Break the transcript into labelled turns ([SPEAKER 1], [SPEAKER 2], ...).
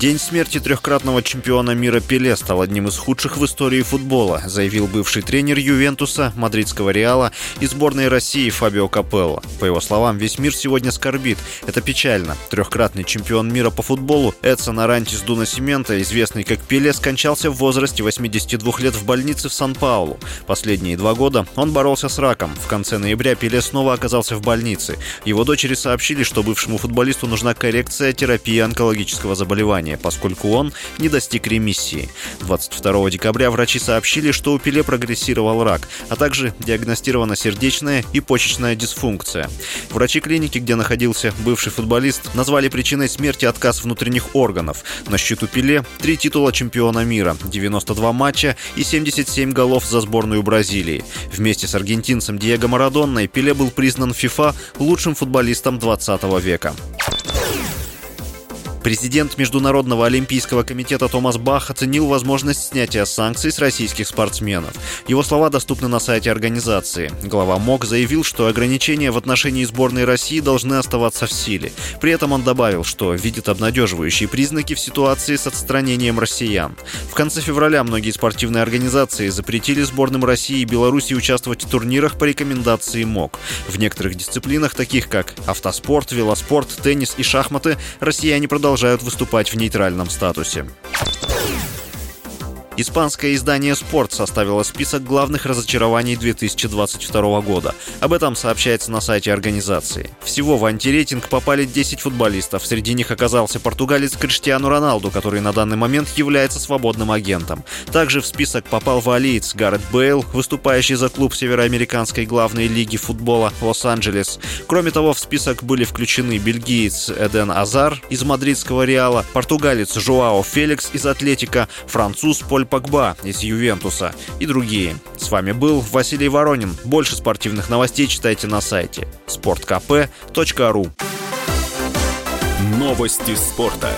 [SPEAKER 1] День смерти трехкратного чемпиона мира Пеле стал одним из худших в истории футбола, заявил бывший тренер Ювентуса, мадридского Реала и сборной России Фабио Капелло. По его словам, весь мир сегодня скорбит. Это печально. Трехкратный чемпион мира по футболу Эдсон Арантис Дуна Симента, известный как Пеле, скончался в возрасте 82 лет в больнице в Сан-Паулу. Последние два года он боролся с раком. В конце ноября Пеле снова оказался в больнице. Его дочери сообщили, что бывшему футболисту нужна коррекция терапии онкологического заболевания лечения, поскольку он не достиг ремиссии. 22 декабря врачи сообщили, что у Пеле прогрессировал рак, а также диагностирована сердечная и почечная дисфункция. Врачи клиники, где находился бывший футболист, назвали причиной смерти отказ внутренних органов. На счету Пеле три титула чемпиона мира, 92 матча и 77 голов за сборную Бразилии. Вместе с аргентинцем Диего Марадонной Пеле был признан ФИФА лучшим футболистом 20 века. Президент Международного олимпийского комитета Томас Бах оценил возможность снятия санкций с российских спортсменов. Его слова доступны на сайте организации. Глава МОК заявил, что ограничения в отношении сборной России должны оставаться в силе. При этом он добавил, что видит обнадеживающие признаки в ситуации с отстранением россиян. В конце февраля многие спортивные организации запретили сборным России и Беларуси участвовать в турнирах по рекомендации МОК. В некоторых дисциплинах, таких как автоспорт, велоспорт, теннис и шахматы, россияне продолжают продолжают выступать в нейтральном статусе. Испанское издание «Спорт» составило список главных разочарований 2022 года. Об этом сообщается на сайте организации. Всего в антирейтинг попали 10 футболистов. Среди них оказался португалец Криштиану Роналду, который на данный момент является свободным агентом. Также в список попал валиец Гаррет Бейл, выступающий за клуб североамериканской главной лиги футбола Лос-Анджелес. Кроме того, в список были включены бельгиец Эден Азар из мадридского Реала, португалец Жуао Феликс из Атлетика, француз Поль Погба из Ювентуса и другие. С вами был Василий Воронин. Больше спортивных новостей читайте на сайте sportkp.ru
[SPEAKER 2] Новости спорта.